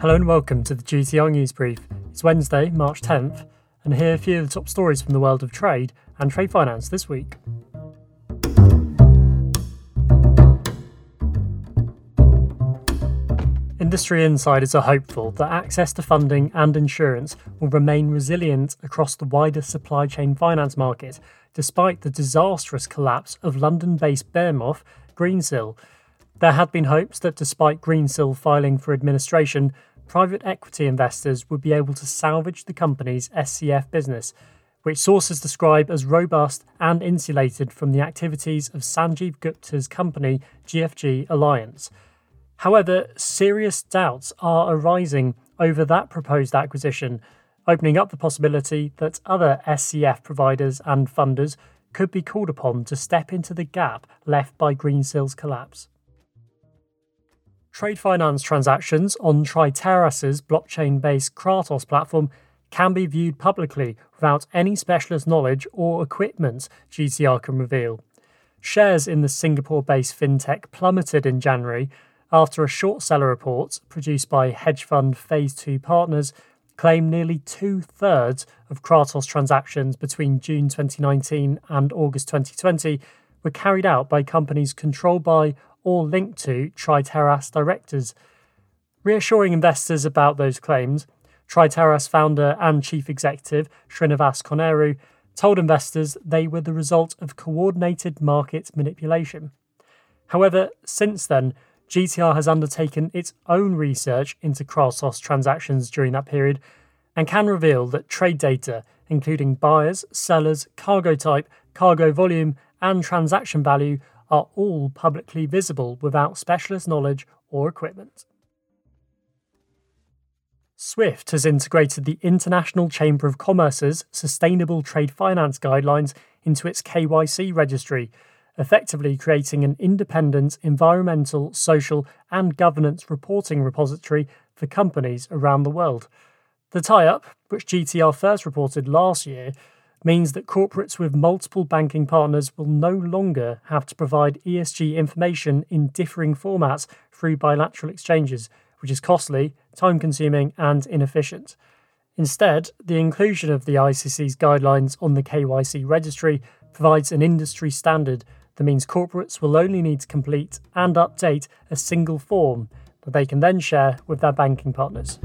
Hello and welcome to the GTR News Brief. It's Wednesday, March 10th, and here are a few of the top stories from the world of trade and trade finance this week. Industry insiders are hopeful that access to funding and insurance will remain resilient across the wider supply chain finance market, despite the disastrous collapse of London based Behemoth Greensill. There had been hopes that despite Greensill filing for administration, private equity investors would be able to salvage the company's SCF business, which sources describe as robust and insulated from the activities of Sanjeev Gupta's company GFG Alliance. However, serious doubts are arising over that proposed acquisition, opening up the possibility that other SCF providers and funders could be called upon to step into the gap left by Greensill's collapse. Trade finance transactions on Triterras's blockchain based Kratos platform can be viewed publicly without any specialist knowledge or equipment, GTR can reveal. Shares in the Singapore based fintech plummeted in January after a short seller report produced by hedge fund Phase 2 partners claimed nearly two thirds of Kratos transactions between June 2019 and August 2020 were carried out by companies controlled by or linked to Triterras directors. Reassuring investors about those claims, Triterras founder and chief executive Srinivas Koneru told investors they were the result of coordinated market manipulation. However, since then, GTR has undertaken its own research into Kratos transactions during that period and can reveal that trade data, including buyers, sellers, cargo type, cargo volume, and transaction value, are all publicly visible without specialist knowledge or equipment. SWIFT has integrated the International Chamber of Commerce's Sustainable Trade Finance Guidelines into its KYC registry, effectively creating an independent environmental, social, and governance reporting repository for companies around the world. The tie up, which GTR first reported last year, means that corporates with multiple banking partners will no longer have to provide ESG information in differing formats through bilateral exchanges, which is costly, time consuming, and inefficient. Instead, the inclusion of the ICC's guidelines on the KYC registry provides an industry standard that means corporates will only need to complete and update a single form that they can then share with their banking partners.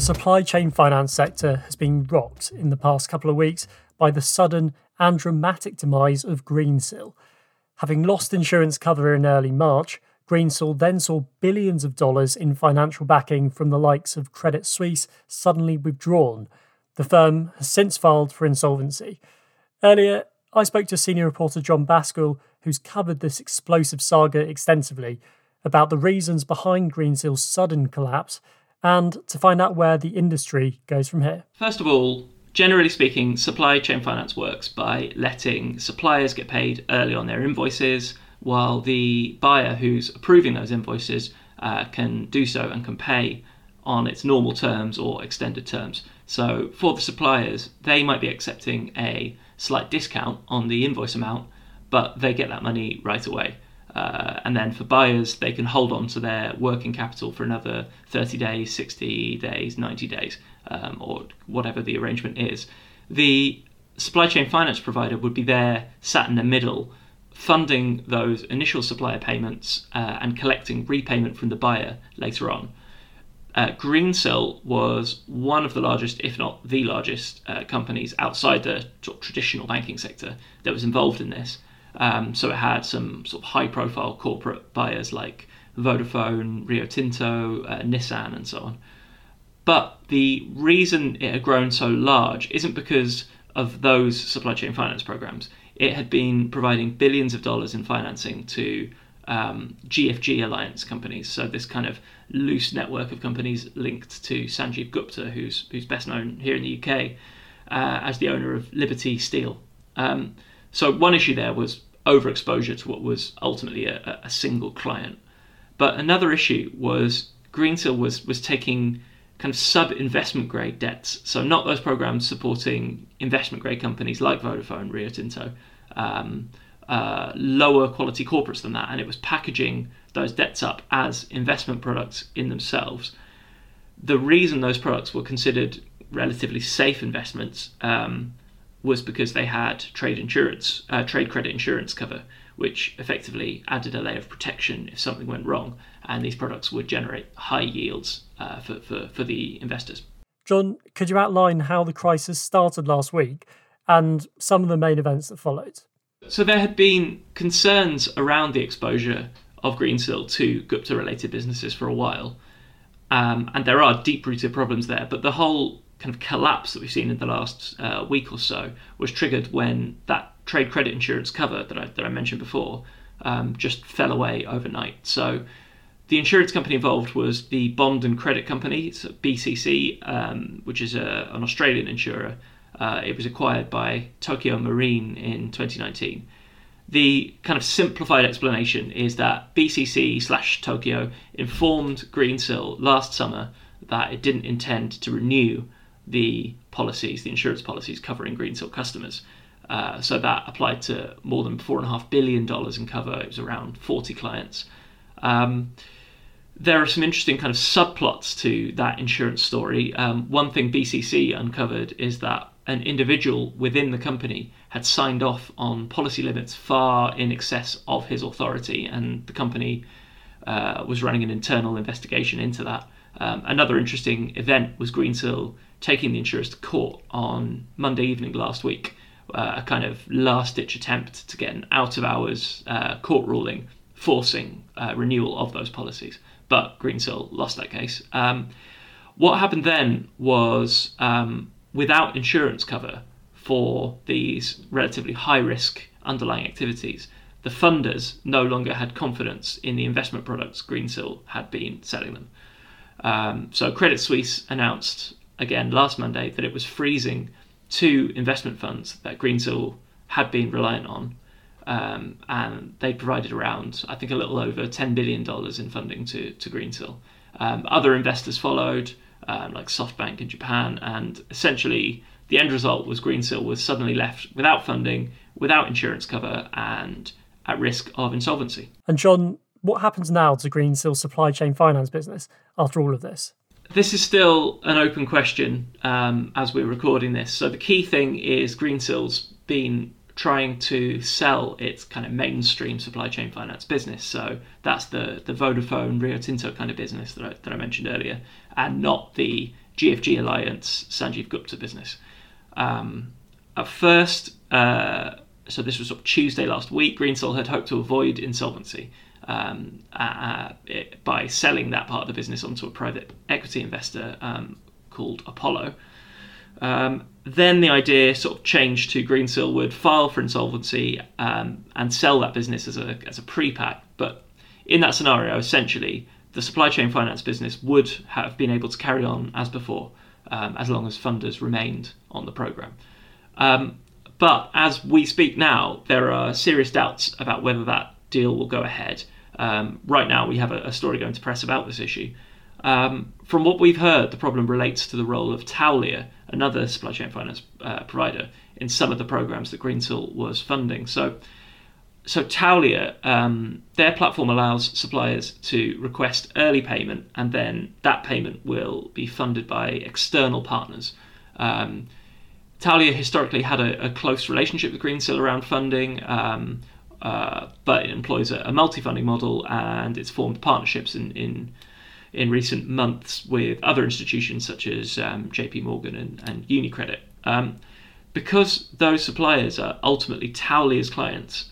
The supply chain finance sector has been rocked in the past couple of weeks by the sudden and dramatic demise of Greensill. Having lost insurance cover in early March, Greensill then saw billions of dollars in financial backing from the likes of Credit Suisse suddenly withdrawn. The firm has since filed for insolvency. Earlier, I spoke to senior reporter John Basquill, who's covered this explosive saga extensively, about the reasons behind Greensill's sudden collapse and to find out where the industry goes from here. First of all, generally speaking, supply chain finance works by letting suppliers get paid early on their invoices, while the buyer who's approving those invoices uh, can do so and can pay on its normal terms or extended terms. So for the suppliers, they might be accepting a slight discount on the invoice amount, but they get that money right away. Uh, and then for buyers, they can hold on to their working capital for another 30 days, 60 days, 90 days, um, or whatever the arrangement is. The supply chain finance provider would be there, sat in the middle, funding those initial supplier payments uh, and collecting repayment from the buyer later on. Uh, Greensill was one of the largest, if not the largest, uh, companies outside the traditional banking sector that was involved in this. Um, so it had some sort of high profile corporate buyers like Vodafone, Rio Tinto, uh, Nissan, and so on. But the reason it had grown so large isn't because of those supply chain finance programs. It had been providing billions of dollars in financing to um, GFG alliance companies. So this kind of loose network of companies linked to Sanjeev Gupta, who's who's best known here in the UK uh, as the owner of Liberty Steel. Um, so one issue there was overexposure to what was ultimately a, a single client. But another issue was Greensill was was taking kind of sub investment grade debts. So not those programs supporting investment grade companies like Vodafone, Rio Tinto, um, uh, lower quality corporates than that, and it was packaging those debts up as investment products in themselves. The reason those products were considered relatively safe investments um, was because they had trade insurance, uh, trade credit insurance cover, which effectively added a layer of protection if something went wrong, and these products would generate high yields uh, for, for, for the investors. John, could you outline how the crisis started last week and some of the main events that followed? So, there had been concerns around the exposure of Greensill to Gupta related businesses for a while. Um, and there are deep rooted problems there, but the whole kind of collapse that we've seen in the last uh, week or so was triggered when that trade credit insurance cover that I, that I mentioned before um, just fell away overnight. So the insurance company involved was the Bond and Credit Company, it's BCC, um, which is a, an Australian insurer. Uh, it was acquired by Tokio Marine in 2019. The kind of simplified explanation is that BCC slash Tokio informed Greensill last summer that it didn't intend to renew the policies, the insurance policies covering Greensill customers. Uh, so that applied to more than four and a half billion dollars in cover. It was around 40 clients. Um, there are some interesting kind of subplots to that insurance story. Um, one thing BCC uncovered is that an individual within the company had signed off on policy limits far in excess of his authority, and the company uh, was running an internal investigation into that. Um, another interesting event was Greensill taking the insurers to court on Monday evening last week, uh, a kind of last ditch attempt to get an out of hours uh, court ruling forcing uh, renewal of those policies. But Greensill lost that case. Um, what happened then was um, without insurance cover for these relatively high risk underlying activities, the funders no longer had confidence in the investment products Greensill had been selling them. Um, so Credit Suisse announced again last Monday that it was freezing two investment funds that Greensill had been reliant on. Um, and they provided around, I think, a little over $10 billion in funding to, to Greensill. Um, other investors followed, um, like SoftBank in Japan, and essentially the end result was Greensill was suddenly left without funding, without insurance cover, and at risk of insolvency. And John, what happens now to Greensill's supply chain finance business after all of this? This is still an open question um, as we're recording this. So the key thing is Greensill's been trying to sell its kind of mainstream supply chain finance business. So that's the the Vodafone Rio Tinto kind of business that I, that I mentioned earlier, and not the GFG Alliance Sanjeev Gupta business. Um, at first, uh, so this was of Tuesday last week, Greensill had hoped to avoid insolvency um, uh, it, by selling that part of the business onto a private equity investor um, called Apollo. Um, then the idea sort of changed to Greensill would file for insolvency um, and sell that business as a as a pre-pack. But in that scenario, essentially, the supply chain finance business would have been able to carry on as before, um, as long as funders remained on the program. Um, but as we speak now, there are serious doubts about whether that deal will go ahead. Um, right now, we have a, a, story going to press about this issue. Um, from what we've heard, the problem relates to the role of Taulia, another supply chain finance uh, provider, in some of the programs that Greensill was funding. So, so Taulia, um, their platform allows suppliers to request early payment, and then that payment will be funded by external partners. Um, historically had a, a, close relationship with Greensill around funding. Um, uh, but it employs a, a, multi-funding model and it's formed partnerships in, in in recent months with other institutions such as um, JP Morgan and, and UniCredit. Um, because those suppliers are ultimately Taulia's clients,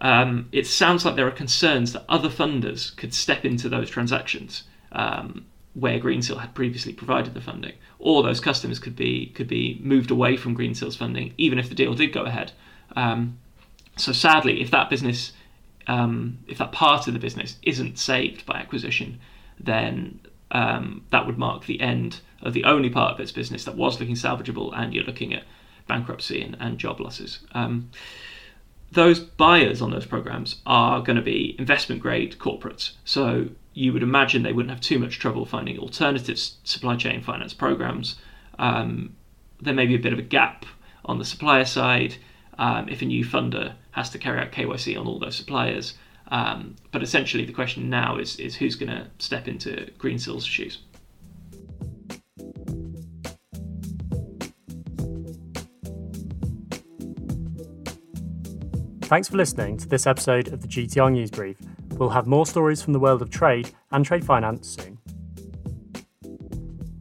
um, it sounds like there are concerns that other funders could step into those transactions um, where Greensill had previously provided the funding, or those customers could be could be moved away from Greensill's funding, even if the deal did go ahead. Um, so sadly, if that business, um, if that part of the business isn't saved by acquisition, then um, that would mark the end of the only part of its business that was looking salvageable, and you're looking at bankruptcy and, and job losses. Um, those buyers on those programs are going to be investment grade corporates. So you would imagine they wouldn't have too much trouble finding alternative supply chain finance programs. Um, there may be a bit of a gap on the supplier side. um, if a new funder has to carry out KYC on all those suppliers. Um, but essentially, the question now is, is who's going to step into Greensill's shoes? Thanks for listening to this episode of the GTR News Brief. We'll have more stories from the world of trade and trade finance soon.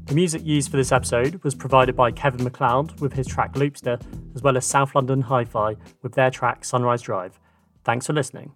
The music used for this episode was provided by Kevin MacLeod with his track Loopster, as well as South London Hi Fi with their track Sunrise Drive. Thanks for listening.